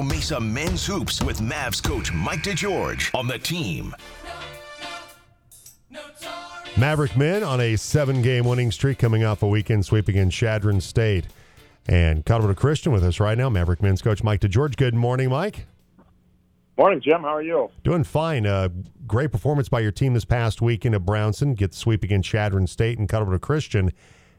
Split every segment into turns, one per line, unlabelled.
Mesa Men's Hoops with Mavs coach Mike DeGeorge on the team.
Maverick men on a seven game winning streak coming off a weekend sweep against Chadron State. And Colorado Christian with us right now, Maverick men's coach Mike DeGeorge. Good morning, Mike.
Morning, Jim. How are you?
Doing fine. Uh, great performance by your team this past weekend at Brownson. Get the sweep against Chadron State and Colorado Christian.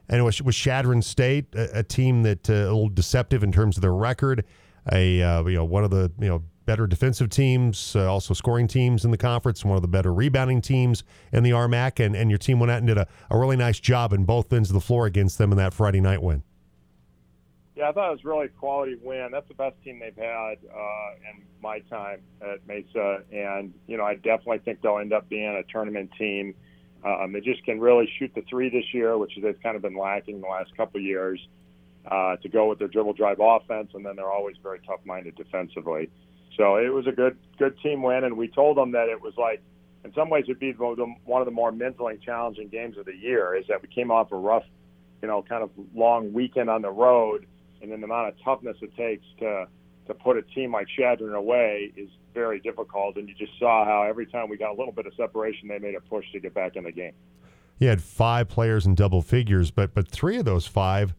And it was, was Chadron State a, a team that uh, a little deceptive in terms of their record? A uh, you know one of the you know better defensive teams, uh, also scoring teams in the conference, one of the better rebounding teams in the RMAC, and, and your team went out and did a, a really nice job in both ends of the floor against them in that Friday night win.
Yeah, I thought it was really a quality win. That's the best team they've had uh, in my time at Mesa, and you know I definitely think they'll end up being a tournament team. Um, they just can really shoot the three this year, which they've kind of been lacking the last couple of years. Uh, to go with their dribble drive offense, and then they're always very tough-minded defensively. So it was a good good team win, and we told them that it was like, in some ways, it'd be one of the more mentally challenging games of the year. Is that we came off a rough, you know, kind of long weekend on the road, and then the amount of toughness it takes to to put a team like Chadron away is very difficult. And you just saw how every time we got a little bit of separation, they made a push to get back in the game.
He had five players in double figures, but but three of those five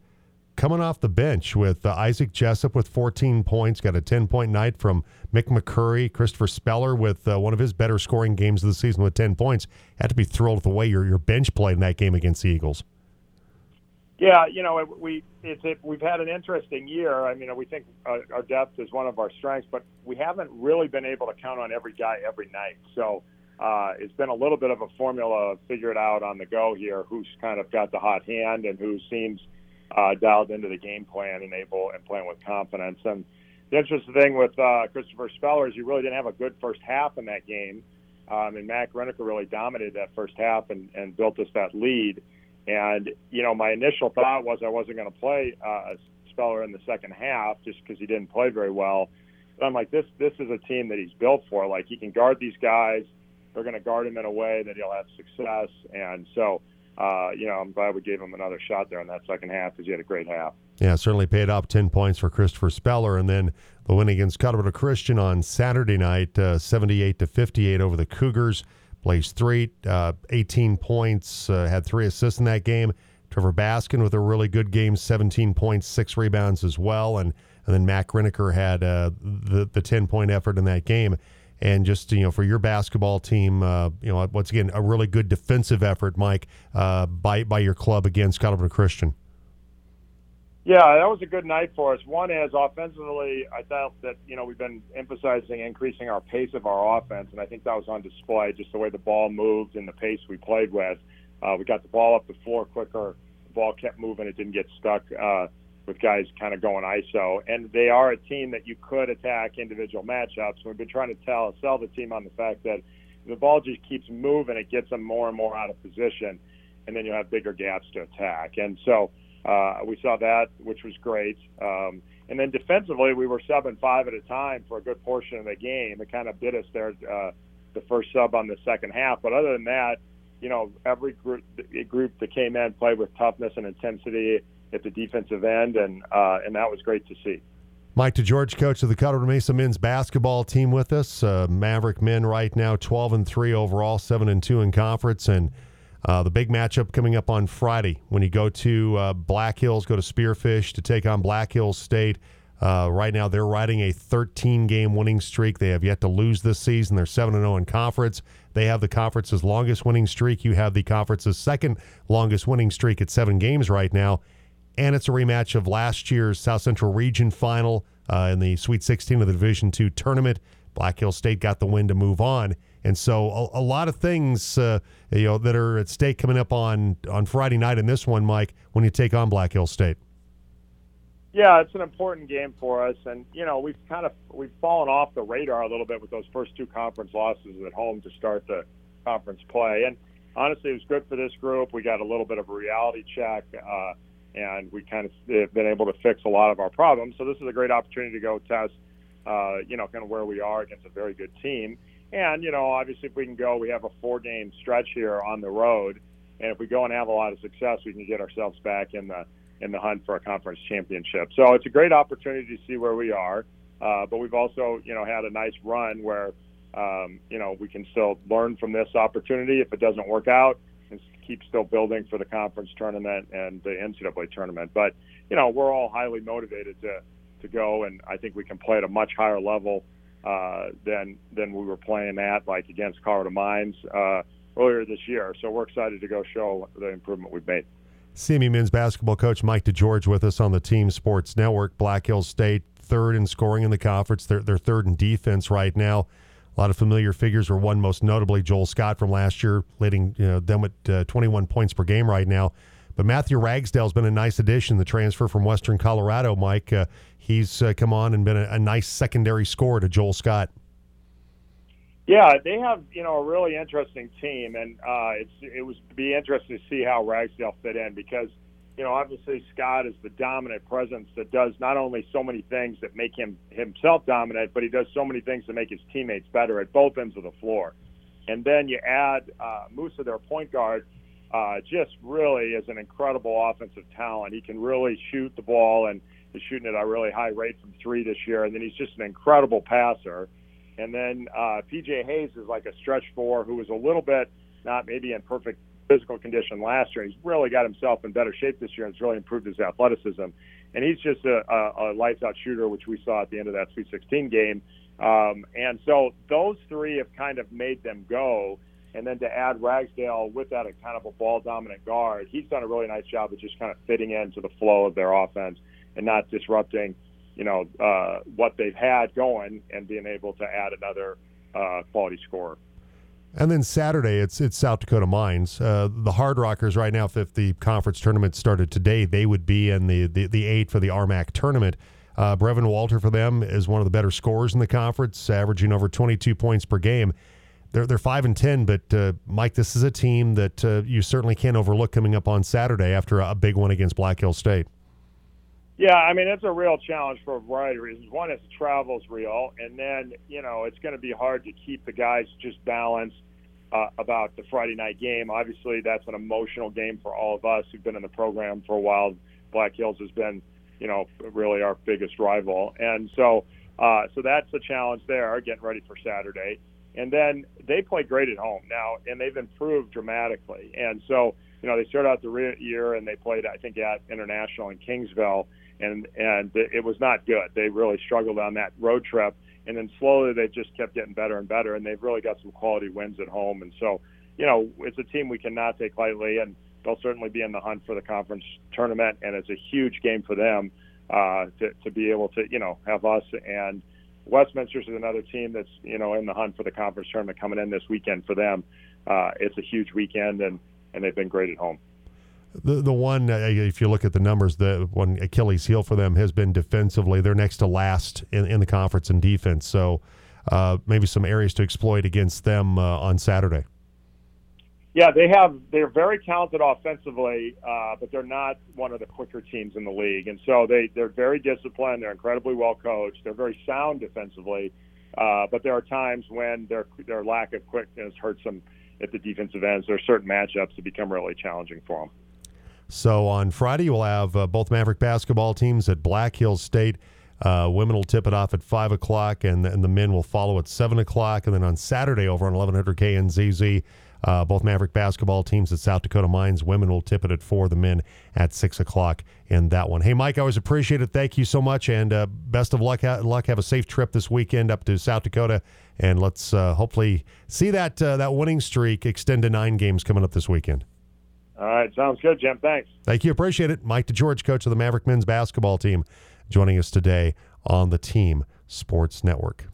coming off the bench with uh, Isaac Jessup with 14 points, got a 10 point night from Mick McCurry, Christopher Speller with uh, one of his better scoring games of the season with 10 points. Had to be thrilled with the way your, your bench played in that game against the Eagles.
Yeah, you know, we it's it, we've had an interesting year. I mean, we think our, our depth is one of our strengths, but we haven't really been able to count on every guy every night. So uh, it's been a little bit of a formula figure it out on the go here. Who's kind of got the hot hand and who seems uh, dialed into the game plan and able and playing with confidence. And the interesting thing with uh, Christopher Speller is you really didn't have a good first half in that game. Um, and Mac Reniker really dominated that first half and, and built us that lead. And, you know, my initial thought was I wasn't going to play uh, Speller in the second half just because he didn't play very well. But I'm like, this this is a team that he's built for. Like, he can guard these guys. They're going to guard him in a way that he'll have success. And so uh, you know, I'm glad we gave him another shot there in that second half because he had a great half.
Yeah, certainly paid off 10 points for Christopher Speller. And then the win against Colorado Christian on Saturday night, uh, 78 to 58 over the Cougars. Blaise Threatt, uh, 18 points, uh, had three assists in that game. Trevor Baskin with a really good game, 17 points, six rebounds as well. And, and then Mac Reniker had uh, the, the 10 point effort in that game and just you know for your basketball team, uh, you know once again a really good defensive effort, Mike, uh, by by your club against Colorado Christian.
Yeah, that was a good night for us. One is offensively, I thought that you know we've been emphasizing increasing our pace of our offense, and I think that was on display. Just the way the ball moved and the pace we played with. Uh, we got the ball up the floor quicker. The ball kept moving. It didn't get stuck. Uh, with guys kind of going ISO. And they are a team that you could attack individual matchups. We've been trying to tell sell the team on the fact that the ball just keeps moving, it gets them more and more out of position, and then you have bigger gaps to attack. And so uh, we saw that, which was great. Um, and then defensively, we were and five at a time for a good portion of the game. It kind of bit us there, uh, the first sub on the second half. But other than that, you know, every group, group that came in played with toughness and intensity at the defensive end, and uh, and that was great to see.
Mike DeGeorge, coach of the Colorado Mesa men's basketball team, with us. Uh, Maverick men right now, twelve and three overall, seven and two in conference, and uh, the big matchup coming up on Friday when you go to uh, Black Hills, go to Spearfish to take on Black Hills State. Uh, right now, they're riding a 13 game winning streak. They have yet to lose this season. They're 7 0 in conference. They have the conference's longest winning streak. You have the conference's second longest winning streak at seven games right now and it's a rematch of last year's South Central Region final uh, in the Sweet 16 of the Division Two tournament. Black Hill State got the win to move on, and so a, a lot of things uh, you know that are at stake coming up on on Friday night in this one, Mike, when you take on Black Hill State.
Yeah, it's an important game for us, and you know we've kind of we've fallen off the radar a little bit with those first two conference losses at home to start the conference play, and honestly, it was good for this group. We got a little bit of a reality check. Uh, and we kind of have been able to fix a lot of our problems. So this is a great opportunity to go test, uh, you know, kind of where we are against a very good team. And you know, obviously, if we can go, we have a four-game stretch here on the road, and if we go and have a lot of success, we can get ourselves back in the in the hunt for a conference championship. So it's a great opportunity to see where we are. Uh, but we've also, you know, had a nice run where, um, you know, we can still learn from this opportunity if it doesn't work out keep still building for the conference tournament and the NCAA tournament. But, you know, we're all highly motivated to, to go, and I think we can play at a much higher level uh, than than we were playing at, like against Colorado Mines uh, earlier this year. So we're excited to go show the improvement we've made.
CMU men's basketball coach Mike DeGeorge with us on the Team Sports Network. Black Hills State third in scoring in the conference. They're, they're third in defense right now. A lot of familiar figures were one most notably Joel Scott from last year, leading you know, them at uh, 21 points per game right now. But Matthew Ragsdale's been a nice addition, the transfer from Western Colorado. Mike, uh, he's uh, come on and been a, a nice secondary scorer to Joel Scott.
Yeah, they have you know a really interesting team, and uh, it's it was be interesting to see how Ragsdale fit in because you know obviously Scott is the dominant presence that does not only so many things that make him himself dominant, but he does so many things to make his teammates better at both ends of the floor. And then you add uh, Musa, their point guard, uh, just really is an incredible offensive talent. He can really shoot the ball and is shooting at a really high rate from three this year. And then he's just an incredible passer. And then uh, PJ Hayes is like a stretch four who was a little bit not maybe in perfect physical condition last year. He's really got himself in better shape this year and has really improved his athleticism. And he's just a, a, a lights out shooter, which we saw at the end of that Sweet 16 game. Um, and so those three have kind of made them go. And then to add Ragsdale with that kind of a ball dominant guard, he's done a really nice job of just kind of fitting into the flow of their offense and not disrupting you know uh, what they've had going and being able to add another uh, quality scorer.
And then Saturday, it's it's South Dakota Mines. Uh, the Hard Rockers right now, if the conference tournament started today, they would be in the the, the eight for the RMAC tournament. Uh, Brevin Walter for them is one of the better scorers in the conference, averaging over 22 points per game. They're they're five and ten, but uh, Mike, this is a team that uh, you certainly can't overlook coming up on Saturday after a big one against Black Hill State.
Yeah, I mean it's a real challenge for a variety of reasons. One is travel's real, and then you know it's going to be hard to keep the guys just balanced uh, about the Friday night game. Obviously, that's an emotional game for all of us who've been in the program for a while. Black Hills has been, you know, really our biggest rival, and so uh, so that's a challenge there. Getting ready for Saturday, and then they play great at home now, and they've improved dramatically, and so you know they started out the year and they played I think at International in Kingsville and and it was not good. They really struggled on that road trip, and then slowly they just kept getting better and better, and they've really got some quality wins at home. And so, you know, it's a team we cannot take lightly, and they'll certainly be in the hunt for the conference tournament, and it's a huge game for them uh, to to be able to you know have us and. Westminster's is another team that's you know in the hunt for the conference tournament coming in this weekend for them. Uh, it's a huge weekend, and and they've been great at home.
The the one, uh, if you look at the numbers, the one Achilles heel for them has been defensively. They're next to last in, in the conference in defense. So uh, maybe some areas to exploit against them uh, on Saturday.
Yeah, they have. They're very talented offensively, uh, but they're not one of the quicker teams in the league. And so they they're very disciplined. They're incredibly well coached. They're very sound defensively, uh, but there are times when their their lack of quickness hurts them at the defensive ends. There are certain matchups that become really challenging for them.
So on Friday, we'll have uh, both Maverick basketball teams at Black Hills State. Uh, women will tip it off at 5 o'clock, and, and the men will follow at 7 o'clock. And then on Saturday, over on 1100 KNZZ, uh, both Maverick basketball teams at South Dakota Mines. Women will tip it at 4, the men at 6 o'clock in that one. Hey, Mike, I always appreciate it. Thank you so much, and uh, best of luck. Ha- luck. Have a safe trip this weekend up to South Dakota, and let's uh, hopefully see that, uh, that winning streak extend to nine games coming up this weekend.
All right, sounds good, Jim. Thanks.
Thank you. Appreciate it. Mike DeGeorge, coach of the Maverick men's basketball team, joining us today on the Team Sports Network.